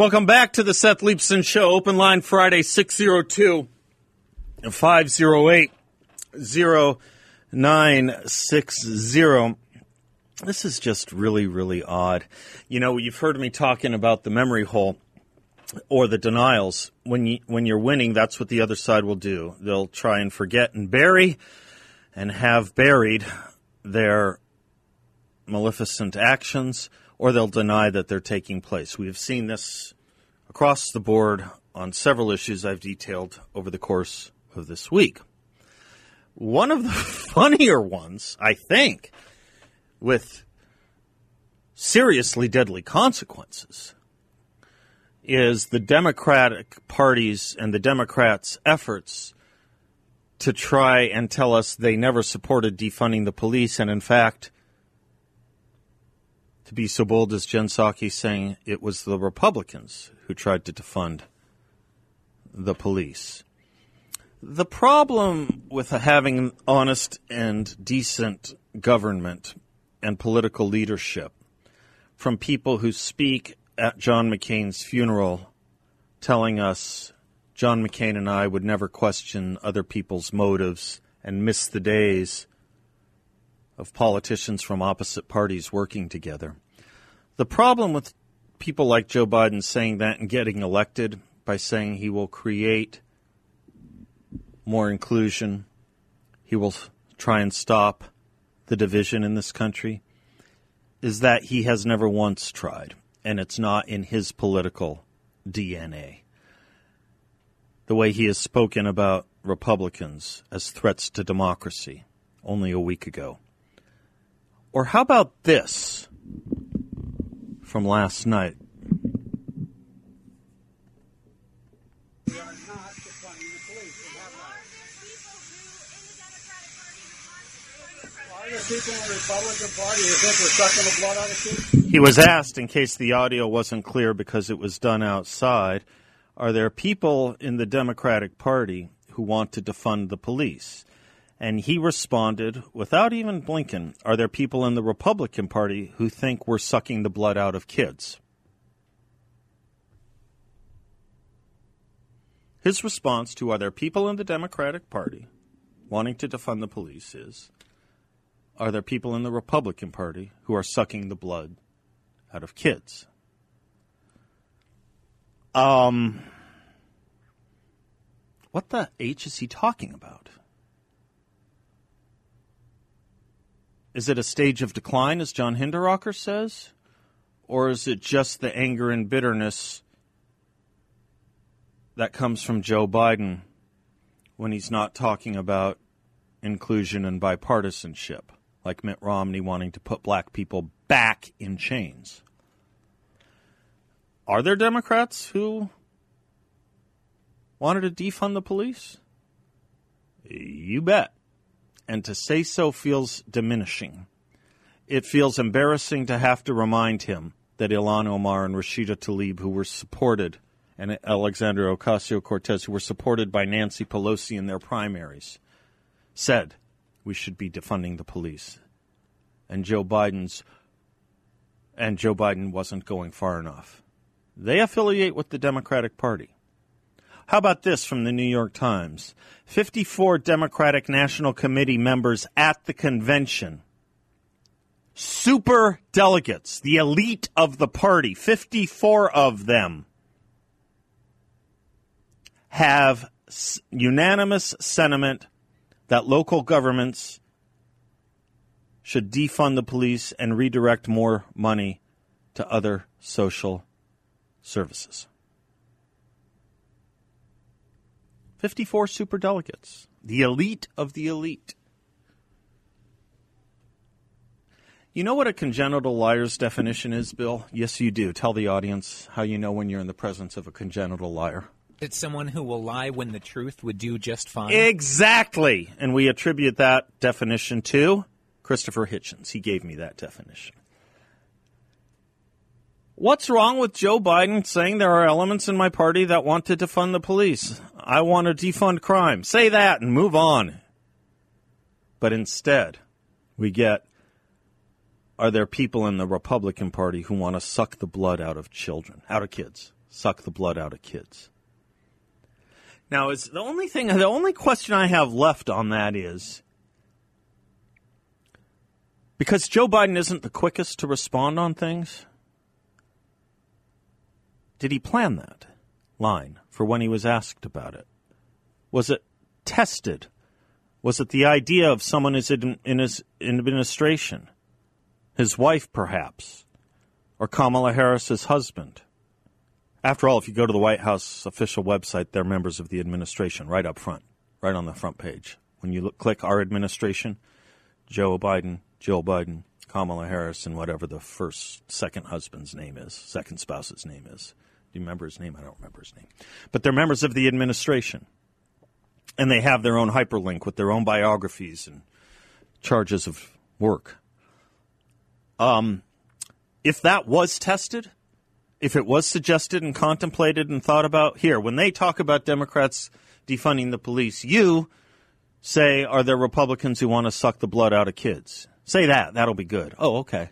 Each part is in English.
Welcome back to the Seth Leibsohn Show. Open line Friday, 602 508 0960. This is just really, really odd. You know, you've heard me talking about the memory hole or the denials. When you when you're winning, that's what the other side will do. They'll try and forget and bury and have buried their maleficent actions or they'll deny that they're taking place. We have seen this across the board on several issues I've detailed over the course of this week. One of the funnier ones, I think, with seriously deadly consequences, is the Democratic Party's and the Democrats' efforts to try and tell us they never supported defunding the police, and in fact, to be so bold as Jen Psaki saying it was the Republicans who tried to defund the police. The problem with having honest and decent government and political leadership from people who speak at John McCain's funeral telling us John McCain and I would never question other people's motives and miss the days of politicians from opposite parties working together. The problem with people like Joe Biden saying that and getting elected by saying he will create more inclusion, he will try and stop the division in this country, is that he has never once tried, and it's not in his political DNA. The way he has spoken about Republicans as threats to democracy only a week ago. Or how about this from last night? He was asked, in case the audio wasn't clear because it was done outside, are there people in the Democratic Party who want to defund the police? And he responded, without even blinking, are there people in the Republican Party who think we're sucking the blood out of kids? His response to are there people in the Democratic Party wanting to defund the police is are there people in the Republican Party who are sucking the blood out of kids? Um, what the H is he talking about? Is it a stage of decline, as John Hinderaker says? Or is it just the anger and bitterness that comes from Joe Biden when he's not talking about inclusion and bipartisanship? like Mitt Romney wanting to put black people back in chains. Are there Democrats who wanted to defund the police? You bet. And to say so feels diminishing. It feels embarrassing to have to remind him that Ilhan Omar and Rashida Tlaib, who were supported, and Alexandria Ocasio Cortez, who were supported by Nancy Pelosi in their primaries, said we should be defunding the police. And Joe Biden's and Joe Biden wasn't going far enough. They affiliate with the Democratic Party. How about this from the New York Times? 54 Democratic National Committee members at the convention. Super delegates, the elite of the party, 54 of them have unanimous sentiment that local governments should defund the police and redirect more money to other social services. 54 superdelegates, the elite of the elite. You know what a congenital liar's definition is, Bill? Yes, you do. Tell the audience how you know when you're in the presence of a congenital liar. It's someone who will lie when the truth would do just fine. Exactly. And we attribute that definition to Christopher Hitchens. He gave me that definition. What's wrong with Joe Biden saying there are elements in my party that want to defund the police? I want to defund crime. Say that and move on. But instead, we get are there people in the Republican Party who want to suck the blood out of children, out of kids, suck the blood out of kids? Now, is the only thing, the only question I have left on that is because Joe Biden isn't the quickest to respond on things did he plan that line for when he was asked about it? Was it tested? Was it the idea of someone in his administration? His wife, perhaps? Or Kamala Harris's husband? After all, if you go to the White House official website, they're members of the administration right up front, right on the front page. When you look, click our administration, Joe Biden, Jill Biden, Kamala Harris, and whatever the first, second husband's name is, second spouse's name is. Do you remember his name? I don't remember his name. But they're members of the administration. And they have their own hyperlink with their own biographies and charges of work. Um, if that was tested, if it was suggested and contemplated and thought about here, when they talk about Democrats defunding the police, you say, are there Republicans who want to suck the blood out of kids? Say that. That'll be good. Oh, okay.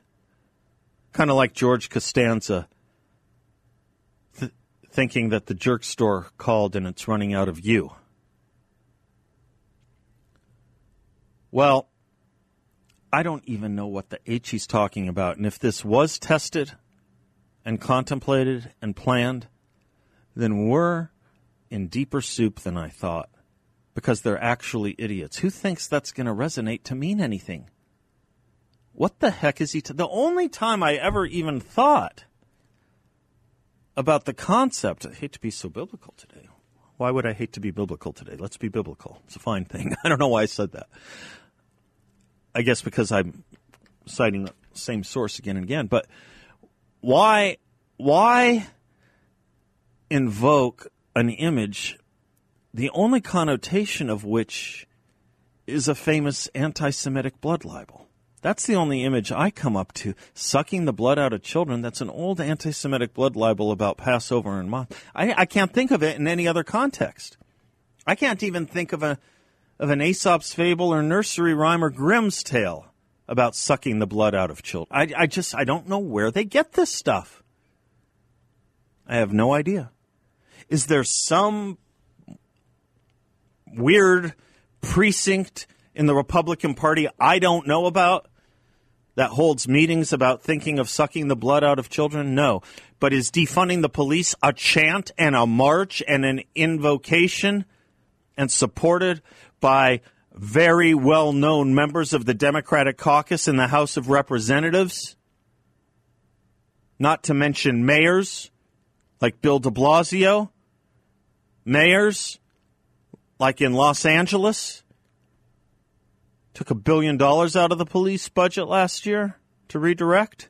Kind of like George Costanza thinking that the jerk store called and it's running out of you. Well, I don't even know what the H he's talking about. And if this was tested and contemplated and planned, then we're in deeper soup than I thought because they're actually idiots. Who thinks that's going to resonate to mean anything? What the heck is he? T- the only time I ever even thought about the concept. I hate to be so biblical today. Why would I hate to be biblical today? Let's be biblical. It's a fine thing. I don't know why I said that. I guess because I'm citing the same source again and again. But why why invoke an image the only connotation of which is a famous anti Semitic blood libel? That's the only image I come up to. Sucking the blood out of children. That's an old anti Semitic blood libel about Passover and Moth. I, I can't think of it in any other context. I can't even think of a of an Aesop's fable or nursery rhyme or Grimm's tale about sucking the blood out of children. I, I just I don't know where they get this stuff. I have no idea. Is there some weird precinct in the Republican Party I don't know about that holds meetings about thinking of sucking the blood out of children? No. But is defunding the police a chant and a march and an invocation and supported by very well known members of the Democratic caucus in the House of Representatives? Not to mention mayors like Bill de Blasio, mayors like in Los Angeles took a billion dollars out of the police budget last year to redirect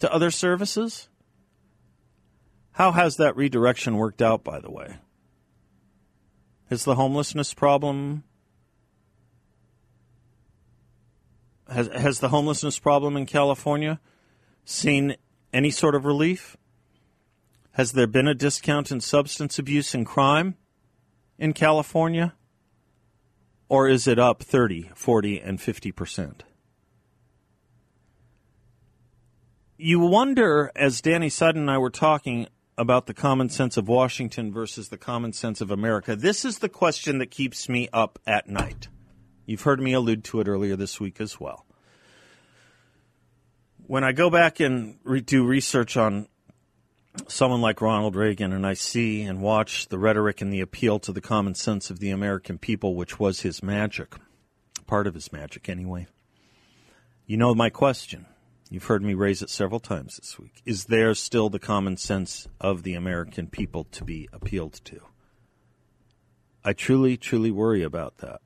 to other services. How has that redirection worked out, by the way? Is the homelessness problem has has the homelessness problem in California seen any sort of relief? Has there been a discount in substance abuse and crime in California? Or is it up 30, 40, and 50%? You wonder, as Danny Sutton and I were talking about the common sense of Washington versus the common sense of America, this is the question that keeps me up at night. You've heard me allude to it earlier this week as well. When I go back and re- do research on someone like Ronald Reagan and I see and watch the rhetoric and the appeal to the common sense of the American people, which was his magic, part of his magic anyway. You know my question. You've heard me raise it several times this week. Is there still the common sense of the American people to be appealed to? I truly, truly worry about that.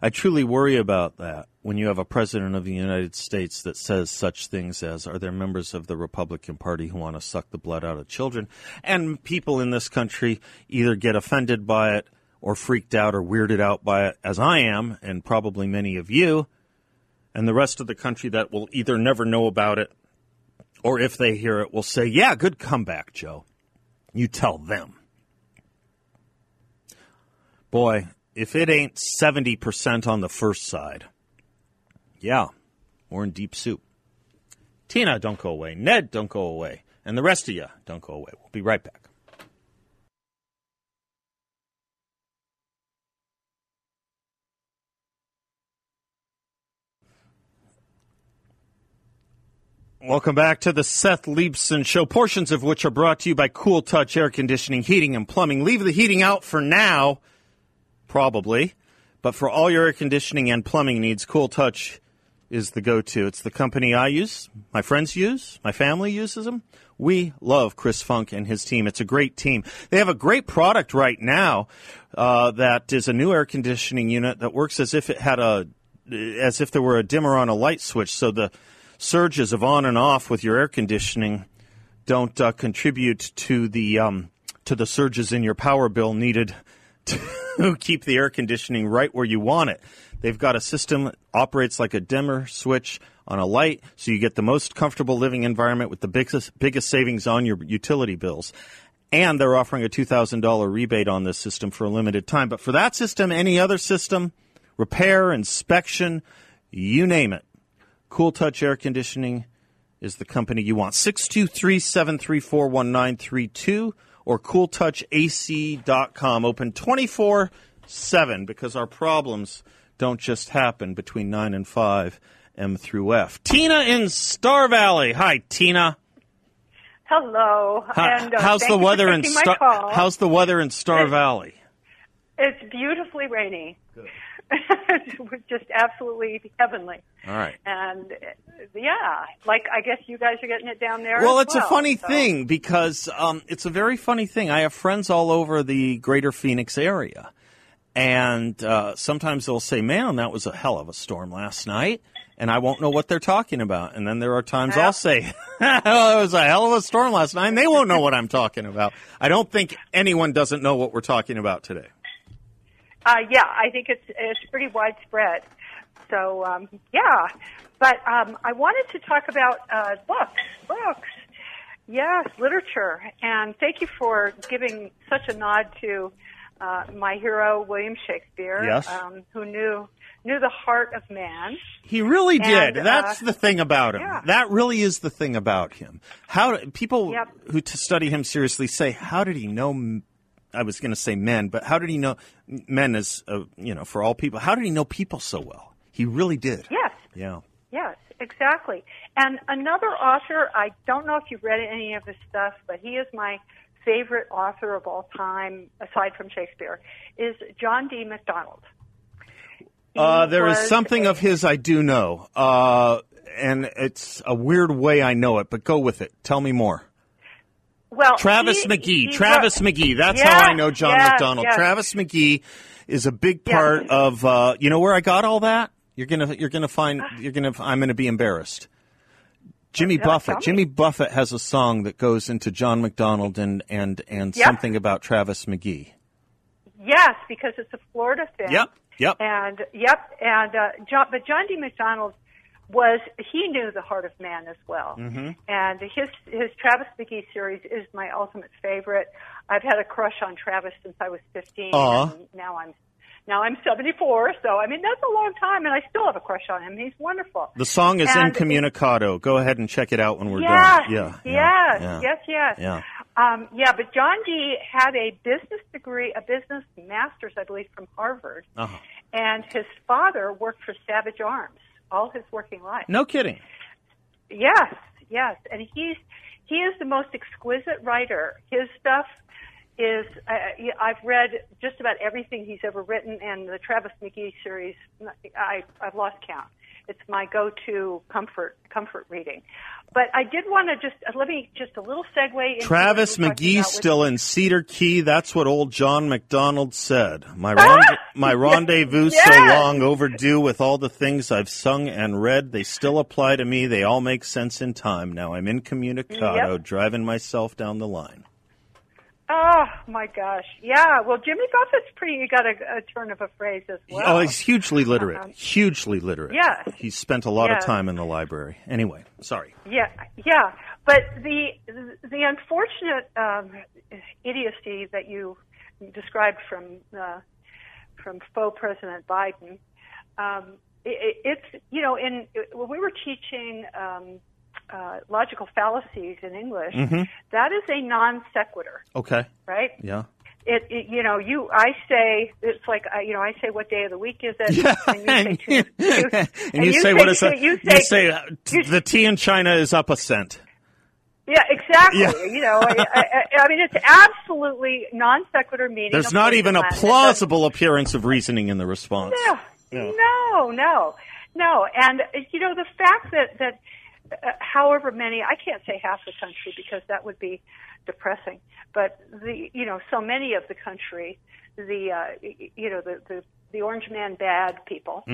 I truly worry about that when you have a president of the United States that says such things as, are there members of the Republican Party who want to suck the blood out of children? And people in this country either get offended by it or freaked out or weirded out by it, as I am, and probably many of you, and the rest of the country that will either never know about it or if they hear it will say, yeah, good comeback, Joe. You tell them. Boy, if it ain't 70% on the first side, yeah, we're in deep soup. Tina, don't go away. Ned, don't go away. And the rest of you, don't go away. We'll be right back. Welcome back to the Seth Leibsohn Show, portions of which are brought to you by Cool Touch Air Conditioning, Heating, and Plumbing. Leave the heating out for now, probably, but for all your air conditioning and plumbing needs, Cool Touch is the go to. It's the company I use, my friends use, my family uses them. We love Chris Funk and his team. It's a great team. They have a great product right now uh, that is a new air conditioning unit that works as if it had a, as if there were a dimmer on a light switch. So the surges of on and off with your air conditioning don't uh, contribute to the um, to the surges in your power bill needed to keep the air conditioning right where you want it. They've got a system that operates like a dimmer switch on a light, so you get the most comfortable living environment with the biggest biggest savings on your utility bills. And they're offering a two thousand dollar rebate on this system for a limited time. But for that system, any other system, repair, inspection, you name it, Cool Touch Air Conditioning is the company you want. 623 734 1932 or cooltouchac.com. Open 24 7 because our problems don't just happen between 9 and 5 M through F. Tina in Star Valley. Hi, Tina. Hello. And, uh, how's the weather in Star- How's the weather in Star Valley? It's beautifully rainy. it was just absolutely heavenly. All right. And yeah, like I guess you guys are getting it down there. Well, it's a funny so- thing because um, it's a very funny thing. I have friends all over the greater Phoenix area. And uh, sometimes they'll say, man, that was a hell of a storm last night. And I won't know what they're talking about. And then there are times Yeah. I'll say, well, it was a hell of a storm last night. And they won't know what I'm talking about. I don't think anyone doesn't know what we're talking about today. Uh, yeah, I think it's it's pretty widespread. So um, yeah, but um, I wanted to talk about uh, books. Books, yes, literature, and thank you for giving such a nod to uh, my hero William Shakespeare, Yes. um, who knew knew the heart of man. He really did. And, uh, That's the thing about him. yeah. That really is the thing about him. How people Yep. who study him seriously say, "How did he know?" I was going to say men, but how did he know men as uh, you know for all people? How did he know people so well? He really did. Yes, Yeah. Yes, exactly. And another author, I don't know if you've read any of his stuff, but he is my favorite author of all time, aside from Shakespeare, is John D. MacDonald. Uh, there is something a- of his I do know, uh, and it's a weird way I know it. But go with it. Tell me more. Well, Travis he- McGee. he Travis wrote- McGee. That's Yeah, how I know John yes, MacDonald. yes. Travis McGee is a big part of. Uh, you know where I got all that? You're gonna. You're gonna find. You're gonna. I'm gonna be embarrassed. Jimmy Yeah, Buffett. Jimmy Buffett has a song that goes into John MacDonald and and and Yep. something about Travis McGee. Yes, because it's a Florida thing. Yep. Yep. And yep, and uh, John, but John D. MacDonald was he knew the heart of man as well. Mm-hmm. And his his Travis McGee series is my ultimate favorite. I've had a crush on Travis since I was 15. Aw. And now I'm now I'm 74. So I mean that's a long time, and I still have a crush on him. He's wonderful. The song is And- incommunicado. Go ahead and check it out when we're Yes, done. Yeah. yes, yeah, yes, yes. Yeah. Um, yeah, but John D. had a business degree, a business master's, I believe, from Harvard, Uh-huh. and his father worked for Savage Arms all his working life. No kidding. Yes, yes, and he's he is the most exquisite writer. His stuff is uh, I've read just about everything he's ever written, and the Travis McGee series I I've lost count. It's my go-to comfort comfort reading. But I did want to just uh, let me just a little segue. Travis what we were talking McGee still in Cedar Key. That's what old John MacDonald said. My rende- my rendezvous so long overdue with all the things I've sung and read. They still apply to me. They all make sense in time. Now I'm incommunicado, Yep. driving myself down the line. Oh my gosh, yeah. Well, Jimmy Buffett's pretty. You got a, a turn of a phrase as well. oh, he's hugely literate. Um, hugely literate. yes. He's spent a lot Yes. of time in the library. Anyway, sorry. Yeah, yeah. But the the unfortunate um, idiocy that you described from uh, from faux President Biden, um, it, it's you know in when we were teaching. Um, uh, logical fallacies in English. that is a non sequitur, Okay. right? Yeah. It, it, you know, you, I say, it's like, I, you know, I say, what day of the week is it? Yeah. And you say, you, and you, say, what is that? You say, say, uh, t- the tea in China is up a cent. yeah, exactly. Yeah. You know, I, I, I mean, it's absolutely non sequitur meaning. There's not even a Latin. Plausible appearance of reasoning in the response. doesn't- Yeah. No, no, no. And, you know, the fact that, that, however many, I can't say half the country because that would be depressing, but the, you know, so many of the country, the, uh, you know, the, the, the orange man bad people,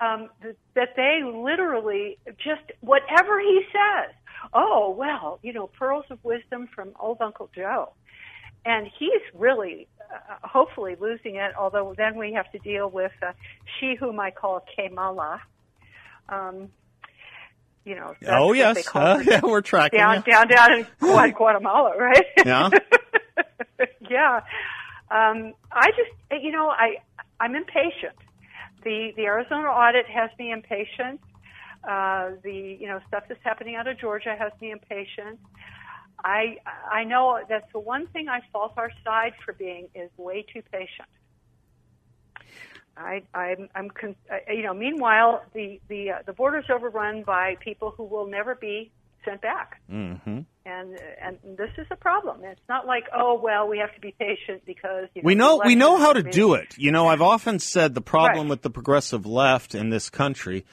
um, th- that they literally just whatever he says. Oh well, you know, pearls of wisdom from old Uncle Joe, and he's really, uh, hopefully, losing it. Although then we have to deal with uh, she whom I call Kamala. Um, you know. Oh yes, Uh, yeah, we're tracking. down, yeah. down, down in Gua- Guatemala, right? Yeah. yeah. Um, I just, you know, I, I'm impatient. The the Arizona audit has me impatient. Uh, the you know stuff that's happening out of Georgia has me impatient. I I know that's the one thing I fault our side for being is way too patient. I, I'm, I'm, con- uh, you know. Meanwhile, the the uh, the border's overrun by people who will never be sent back, hmm and and this is a problem. It's not like oh well, we have to be patient because you know, We know we know how to do it. You know, I've often said the problem Right. with the progressive left in this country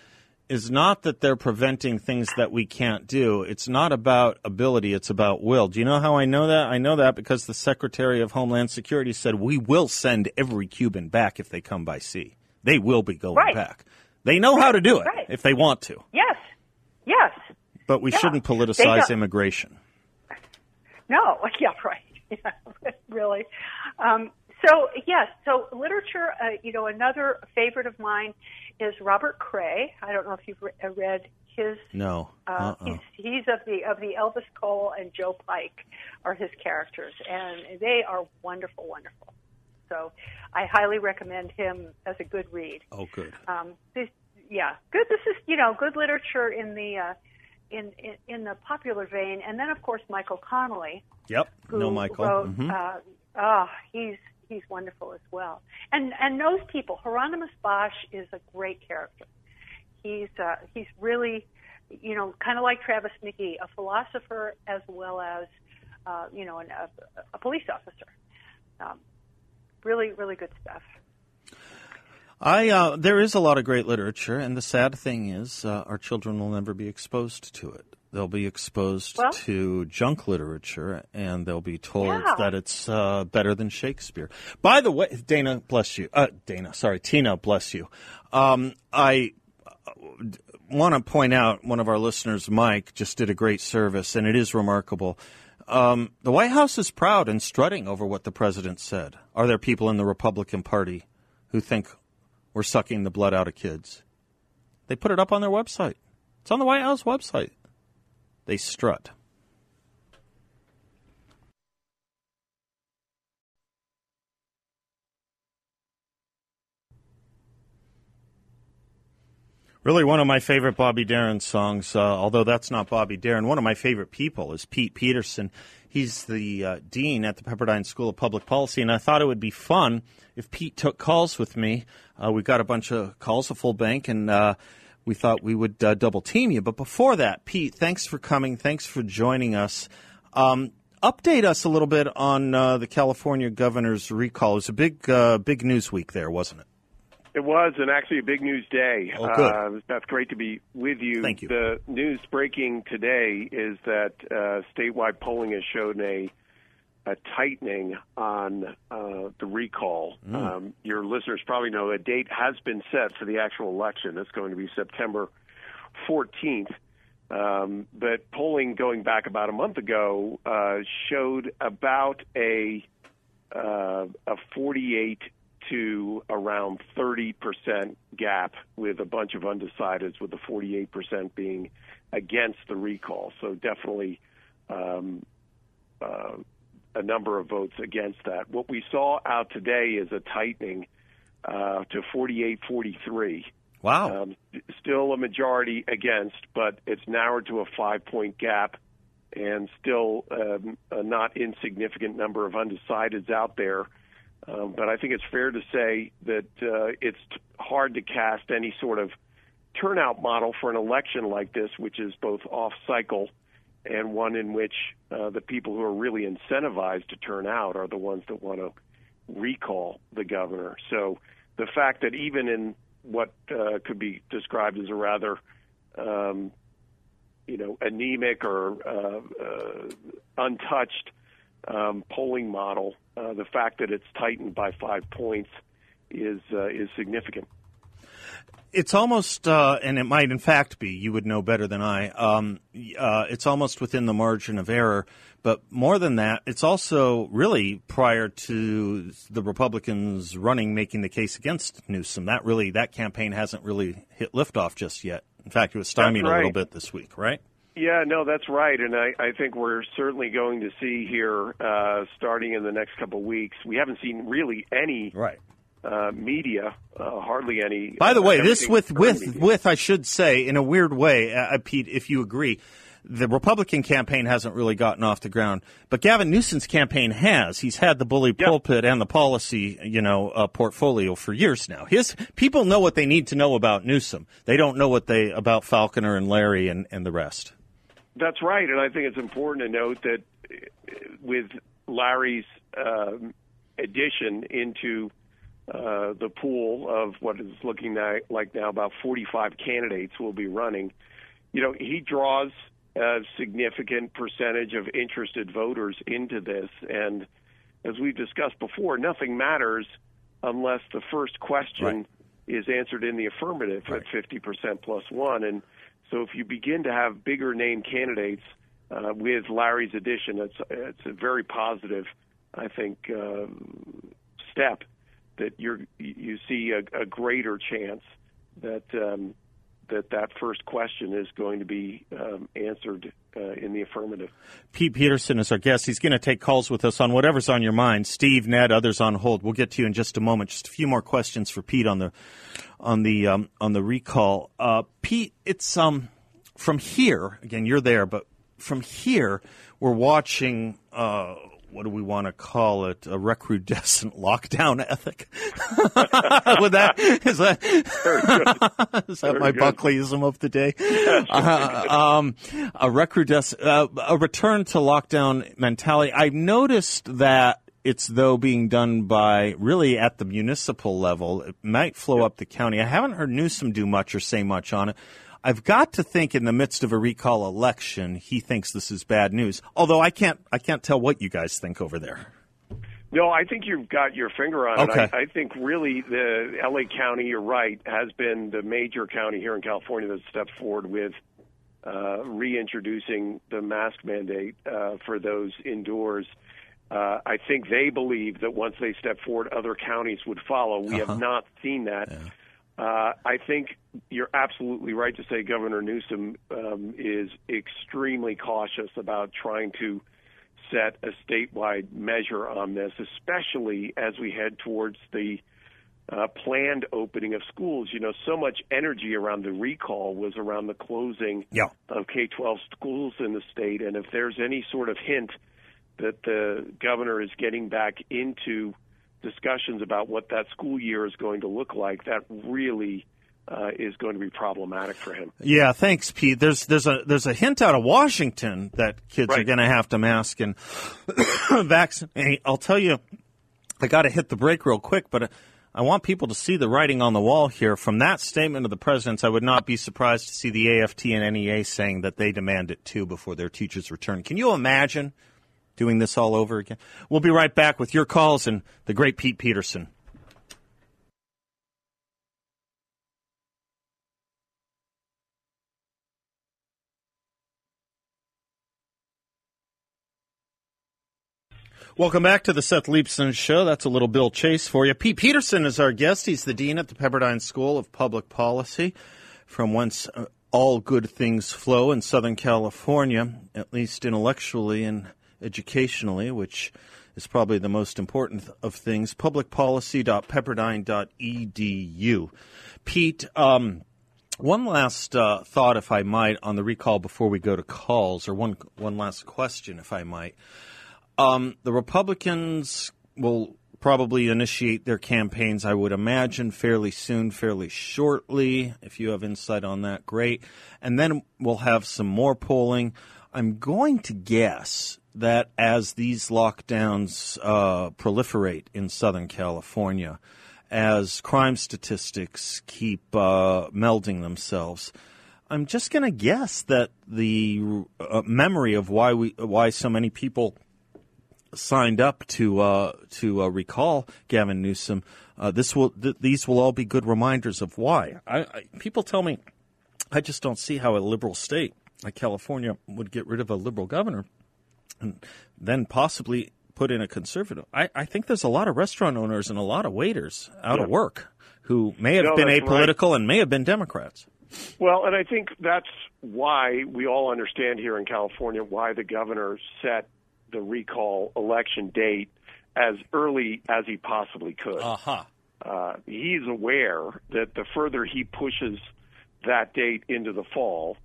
is not that they're preventing things that we can't do. It's not about ability, it's about will. Do you know how I know that? I know that because the Secretary of Homeland Security said we will send every Cuban back if they come by sea. They will be going Right. back. They know how to do it Right. if they want to. Yes, yes. But we Yeah. shouldn't politicize immigration. No, yeah, right. Yeah, really. Um, so yes, so literature. Uh, you know, another favorite of mine is Robert Crais. I don't know if you've re- uh, read his. No. Uh, Uh-uh. he's, he's of the of the Elvis Cole and Joe Pike are his characters, and they are wonderful, wonderful. So I highly recommend him as a good read. Oh, good. Um, this, yeah, good. This is you know good literature in the uh, in, in in the popular vein, and then of course Michael Connelly Yep. No, Michael. wrote, Mhm. uh, ah, he's he's wonderful as well, and and knows people. Hieronymus Bosch is a great character. He's uh, he's really, you know, kind of like Travis McGee, a philosopher as well as, uh, you know, an, a, a police officer. Um, really, really good stuff. I uh, there is a lot of great literature, and the sad thing is, uh, our children will never be exposed to it. They'll be exposed Well- to junk literature, and they'll be told Yeah. that it's uh, better than Shakespeare. By the way, Dana, bless you. Uh, Dana, sorry, Tina, bless you. Um, I want to point out one of our listeners, Mike, just did a great service, and it is remarkable. Um, the White House is proud and strutting over what the president said. Are there people in the Republican Party who think we're sucking the blood out of kids? They put it up on their website. It's on the White House website. They strut. Really, one of my favorite Bobby Darin songs, uh, although that's not Bobby Darin, one of my favorite people is Pete Peterson. He's the uh, dean at the Pepperdine School of Public Policy, and I thought it would be fun if Pete took calls with me. Uh, we've got a bunch of calls, a full bank, and uh, we thought we would uh, double team you. But before that, Pete, thanks for coming. Thanks for joining us. Um, update us a little bit on uh, the California governor's recall. It was a big, uh, big news week there, wasn't it? It was, and actually a big news day. Oh, good. Uh, that's great to be with you. Thank you. The news breaking today is that uh, statewide polling has shown a a tightening on uh, the recall. Mm. Um, your listeners probably know a date has been set for the actual election. It's going to be September 14th. Um, but polling going back about a month ago uh, showed about a uh, a 48 to around 30 percent gap, with a bunch of undecideds, with the 48 percent being against the recall. So definitely um, uh, a number of votes against that. What we saw out today is a tightening uh, to 48-43. Wow. Um, still a majority against, but it's narrowed to a five point gap and still um, a not insignificant number of undecideds out there. Um, but I think it's fair to say that uh, it's t- hard to cast any sort of turnout model for an election like this, which is both off cycle and one in which uh, the people who are really incentivized to turn out are the ones that want to recall the governor. So the fact that even in what uh, could be described as a rather, um, you know, anemic or uh, uh, untouched um, polling model, uh, the fact that it's tightened by five points is uh, is significant. It's almost, uh, and it might in fact be, you would know better than I, um, uh, it's almost within the margin of error. But more than that, it's also really prior to the Republicans running, making the case against Newsom. That really, that campaign hasn't really hit liftoff just yet. In fact, it was stymied That's a little bit this week, right? Yeah, no, that's right, and I, I think we're certainly going to see here, uh, starting in the next couple of weeks. We haven't seen really any Right. Uh, media, uh, hardly any. By the uh, way, this with with media. with I should say, in a weird way, uh, Pete, if you agree, the Republican campaign hasn't really gotten off the ground, but Gavin Newsom's campaign has. He's had the bully Yeah. pulpit and the policy, you know, uh, portfolio for years now. His people know what they need to know about Newsom. They don't know what they about Faulconer and Larry and, and the rest. That's right, and I think it's important to note that uh, with Larry's um, addition into uh, the pool of what is looking like now about 45 candidates will be running, you know, he draws a significant percentage of interested voters into this, and as we've discussed before, nothing matters unless the first question Right. is answered in the affirmative at 50% plus one. And so if you begin to have bigger name candidates uh, with Larry's addition, it's, it's a very positive, I think, uh, step that you're, you see a, a greater chance that um, that that first question is going to be um, answered uh, in the affirmative. Pete Peterson is our guest. He's going to take calls with us on whatever's on your mind. Steve, Ned, others on hold. We'll get to you in just a moment. Just a few more questions for Pete on the on the um, on the recall. Uh, Pete, it's um from here again. You're there, but from here we're watching. Uh, what do we want to call it? A recrudescent lockdown ethic. Would that is that is that Very my good. Buckleyism of the day? Uh, um, a recrudescent, uh, a return to lockdown mentality. I've noticed that it's though being done by really at the municipal level. It might flow up the county. I haven't heard Newsom do much or say much on it. I've got to think in the midst of a recall election, he thinks this is bad news. Although I can't, I can't tell what you guys think over there. No, I think you've got your finger on Okay. it. I, I think really the LA County, you're right, has been the major county here in California that stepped forward with uh, reintroducing the mask mandate uh, for those indoors. Uh, I think they believe that once they step forward, other counties would follow. We have not seen that. Uh, I think you're absolutely right to say Governor Newsom um, is extremely cautious about trying to set a statewide measure on this, especially as we head towards the uh, planned opening of schools. You know, so much energy around the recall was around the closing Yeah. of K 12 schools in the state. And if there's any sort of hint that the governor is getting back into discussions about what that school year is going to look like, that really uh, is going to be problematic for him. Yeah, thanks, Pete. There's there's a there's a hint out of Washington that kids are going to have to mask and vaccinate. I'll tell you, I got to hit the break real quick, but uh, I want people to see the writing on the wall here. From that statement of the president's, I would not be surprised to see the AFT and NEA saying that they demand it too before their teachers return. Can you imagine doing this all over again? We'll be right back with your calls and the great Pete Peterson. Welcome back to the Seth Leibsohn Show. That's a little Bill Chase for you. Pete Peterson is our guest. He's the dean at the Pepperdine School of Public Policy, from whence uh, all good things flow in Southern California, at least intellectually and educationally, which is probably the most important of things. Publicpolicy.pepperdine.edu. Pete, um, one last uh, thought, if I might, on the recall before we go to calls, or one one last question, if I might. Um, the Republicans will probably initiate their campaigns, I would imagine, fairly soon, fairly shortly. If you have insight on that, great. And then we'll have some more polling. I'm going to guess that as these lockdowns uh, proliferate in Southern California, as crime statistics keep uh, melding themselves, I'm just going to guess that the uh, memory of why we why so many people signed up to uh, to uh, recall Gavin Newsom, uh, this will th- these will all be good reminders of why. I, I, people tell me, I just don't see how a liberal state like California would get rid of a liberal governor and then possibly put in a conservative. I, I think there's a lot of restaurant owners and a lot of waiters out yeah. of work who may have no, been apolitical right. and may have been Democrats. Well, and I think that's why we all understand here in California why the governor set the recall election date as early as he possibly could. Uh-huh. Uh, he's aware that the further he pushes that date into the fall,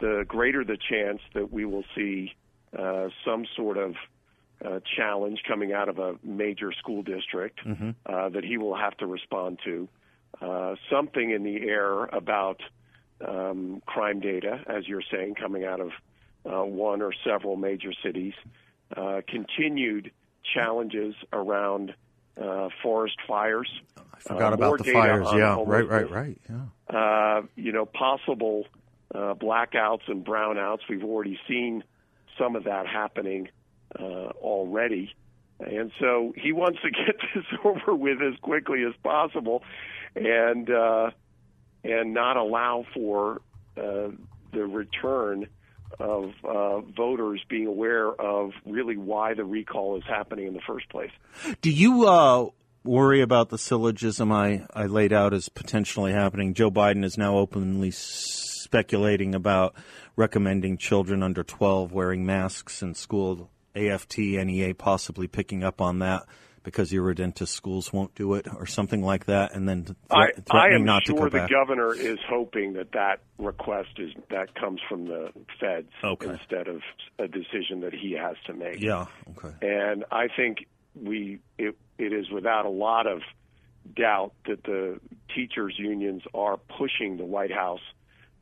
the greater the chance that we will see uh, some sort of uh, challenge coming out of a major school district mm-hmm. uh, that he will have to respond to. Uh, something in the air about um, crime data, as you're saying, coming out of uh, one or several major cities uh, continued challenges around uh, forest fires. I forgot uh, about the fires. Yeah, right, right, right. Yeah. Uh, you know, possible uh, blackouts and brownouts. We've already seen some of that happening uh, already. And so he wants to get this over with as quickly as possible, and uh, and not allow for uh, the return of uh, voters being aware of really why the recall is happening in the first place. Do you uh, worry about the syllogism I, I laid out as potentially happening? Joe Biden is now openly speculating about recommending children under 12 wearing masks in school, AFT, NEA possibly picking up on that because your Irredentist schools won't do it or something like that, and then I, I am not sure the back. governor is hoping that that request is that comes from the feds Okay. instead of a decision that he has to make. Yeah. Okay. And I think we it, it is without a lot of doubt that the teachers unions are pushing the White House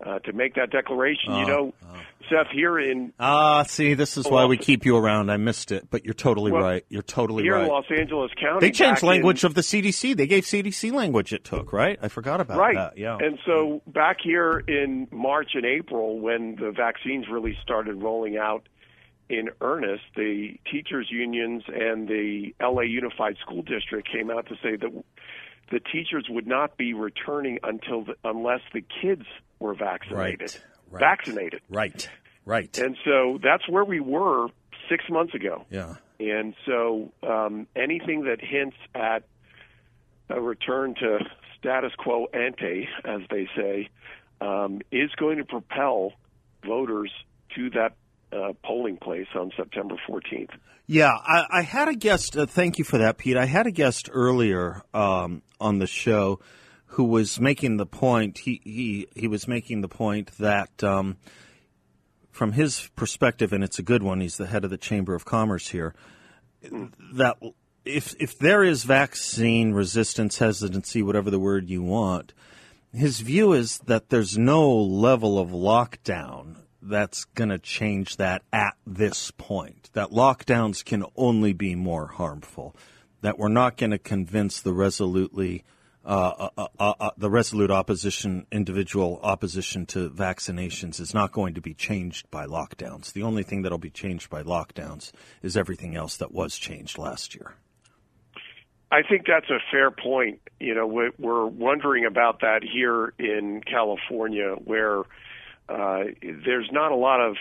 uh, to make that declaration. you Oh, know, Seth, here in Ah, see, this is why we keep you around. I missed it, but you're totally Well, right. You're totally here right. in Los Angeles County, They changed language in- of the CDC. They gave CDC language it took, right? I forgot about right. that. Yeah. And so back here in March and April, when the vaccines really started rolling out in earnest, the teachers unions and the LA Unified School District came out to say that the teachers would not be returning until the, unless the kids were vaccinated. Right, right. Vaccinated. right. Right. And so that's where we were six months ago. yeah. And so um, anything that hints at a return to status quo ante, as they say, um, is going to propel voters to that uh, polling place on September 14th. Yeah, I, I had a guest. Uh, thank you for that, Pete. I had a guest earlier um, on the show who was making the point. He he he was making the point that um, from his perspective, and it's a good one. He's the head of the Chamber of Commerce here. That if if there is vaccine resistance, hesitancy, whatever the word you want, his view is that there's no level of lockdown that's going to change that at this point. That lockdowns can only be more harmful. that we're not going to convince the resolutely uh, uh, uh, uh, the resolute opposition, individual opposition to vaccinations, is not going to be changed by lockdowns. The only thing that'll be changed by lockdowns is everything else that was changed last year. I think that's a fair point. You know, we're wondering about that here in California, where uh, there's not a lot of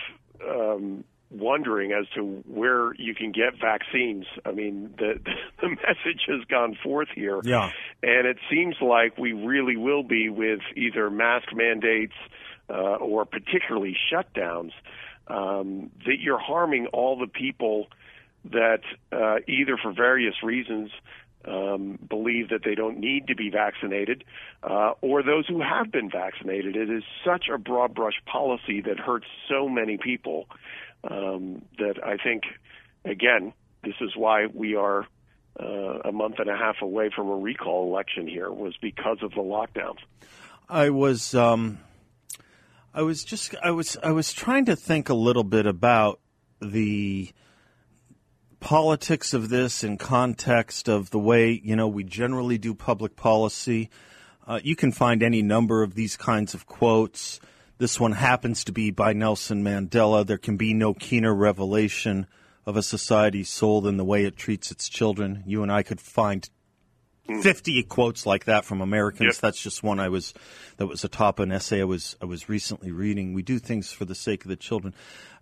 um, wondering as to where you can get vaccines. I mean, the the message has gone forth here, yeah, and it seems like we really will be with either mask mandates uh, or particularly shutdowns. Um, that you're harming all the people that uh, either for various reasons um, believe that they don't need to be vaccinated, uh, or those who have been vaccinated. It is such a broad brush policy that hurts so many people um, that I think, again, this is why we are uh, a month and a half away from a recall election here was because of the lockdowns. I was, um, I was just, I was, I was trying to think a little bit about the politics of this in context of the way you know we generally do public policy. Uh, you can find any number of these kinds of quotes. This one happens to be by Nelson Mandela. There can be no keener revelation of a society's soul than the way it treats its children. You and I could find 50 quotes like that from Americans. Yep. That's just one I was that was atop an essay I was I was recently reading. We do things for the sake of the children.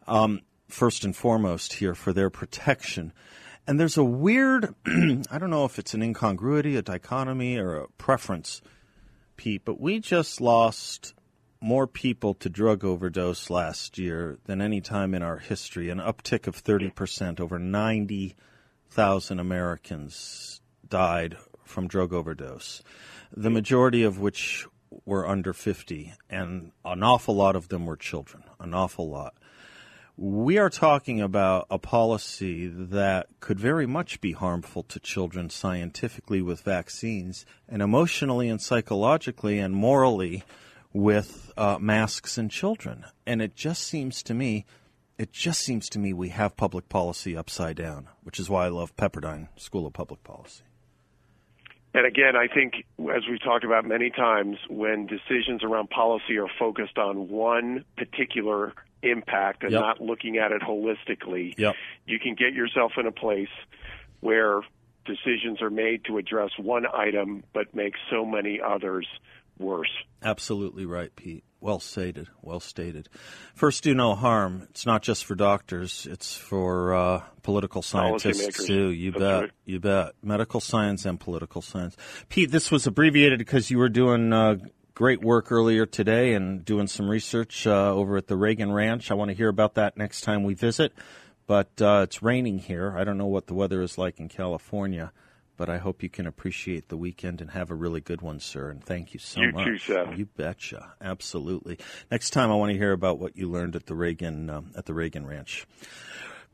Um, first and foremost here for their protection. And there's a weird I don't know if it's an incongruity, a dichotomy or a preference, Pete, but we just lost more people to drug overdose last year than any time in our history, an uptick of 30%. Over 90,000 Americans died from drug overdose, the majority of which were under 50, and an awful lot of them were children, an awful lot. We are talking about a policy that could very much be harmful to children scientifically with vaccines, and emotionally and psychologically and morally with uh, masks and children. And it just seems to me, it just seems to me we have public policy upside down, which is why I love Pepperdine School of Public Policy. And again, I think, as we've talked about many times, when decisions around policy are focused on one particular impact and yep. not looking at it holistically, yep. you can get yourself in a place where decisions are made to address one item but make so many others worse. Absolutely right, Pete. Well stated. Well stated. First, do no harm. It's not just for doctors. It's for uh, political scientists too. You That's bet. Right. You bet. Medical science and political science. Pete, this was abbreviated because you were doing uh, great work earlier today and doing some research uh, over at the Reagan Ranch. I want to hear about that next time we visit. But uh, it's raining here. I don't know what the weather is like in California but I hope you can appreciate the weekend and have a really good one, sir. And thank you so you much. Too, Seth. You betcha, absolutely. Next time, I want to hear about what you learned at the Reagan um, at the Reagan Ranch.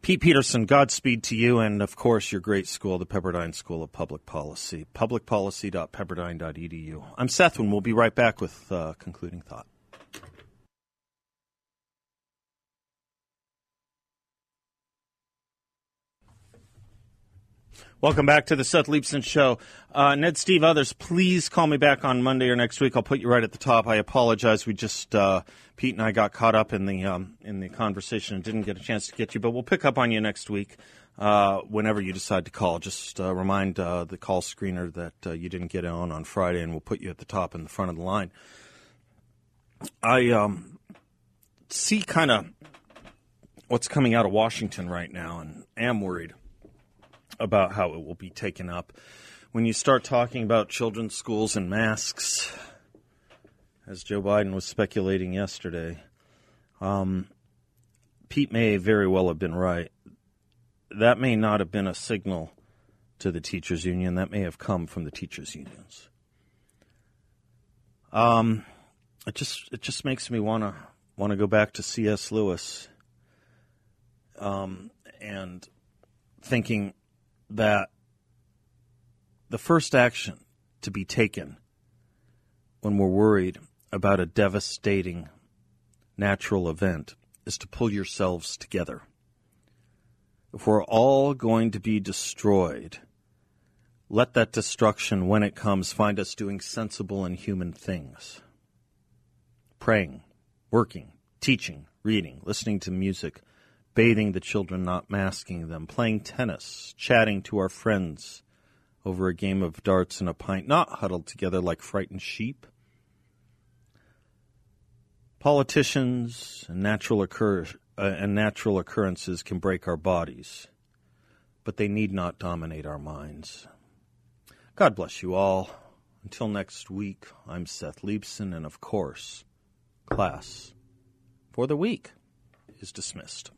Pete Peterson, Godspeed to you, and of course your great school, the Pepperdine School of Public Policy, publicpolicy.pepperdine.edu. I'm Seth, and we'll be right back with uh, concluding thought. Welcome back to the Seth Leibsohn Show. Uh, Ned, Steve, others, please call me back on Monday or next week. I'll put you right at the top. I apologize. We just uh, Pete and I got caught up in the um, in the conversation and didn't get a chance to get you, but we'll pick up on you next week. Uh, whenever you decide to call, just uh, remind uh, the call screener that uh, you didn't get on on Friday, and we'll put you at the top in the front of the line. I um, see kind of what's coming out of Washington right now, and am worried about how it will be taken up. When you start talking about children's schools and masks, as Joe Biden was speculating yesterday, um, Pete may very well have been right. That may not have been a signal to the teachers' union. That may have come from the teachers' unions. Um, it just it just makes me want to go back to C.S. Lewis. Um, and thinking that the first action to be taken when we're worried about a devastating natural event is to pull yourselves together. If we're all going to be destroyed, Let that destruction, when it comes, find us doing sensible and human things. Praying, working, teaching, reading, listening to music, bathing the children, not masking them, playing tennis, chatting to our friends over a game of darts and a pint, not huddled together like frightened sheep. Politicians and natural, occur- uh, and natural occurrences can break our bodies, but they need not dominate our minds. God bless you all. Until next week, I'm Seth Leibsohn, and of course, class for the week is dismissed.